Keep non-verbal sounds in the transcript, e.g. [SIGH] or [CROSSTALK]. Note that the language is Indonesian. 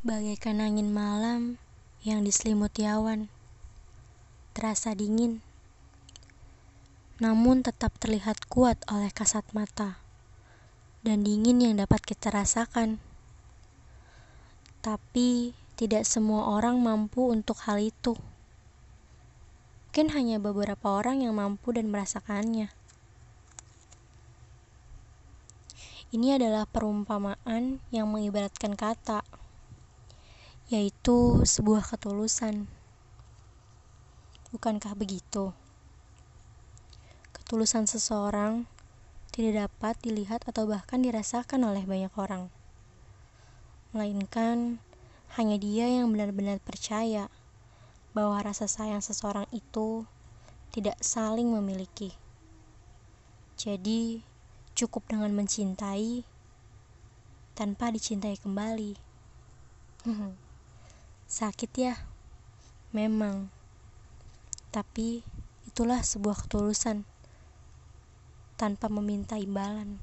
bagaikan angin malam yang diselimuti awan. Terasa dingin, namun tetap terlihat kuat oleh kasat mata, dan dingin yang dapat kita rasakan. Tapi tidak semua orang mampu untuk hal itu. Mungkin hanya beberapa orang yang mampu dan merasakannya. Ini adalah perumpamaan yang mengibaratkan kata, yaitu sebuah ketulusan. Bukankah begitu? Ketulusan seseorang tidak dapat dilihat atau bahkan dirasakan oleh banyak orang, melainkan hanya dia yang benar-benar percaya bahwa rasa sayang seseorang itu tidak saling memiliki. Jadi, cukup dengan mencintai tanpa dicintai kembali. [LAUGHS] Sakit ya, memang, tapi itulah sebuah ketulusan tanpa meminta imbalan.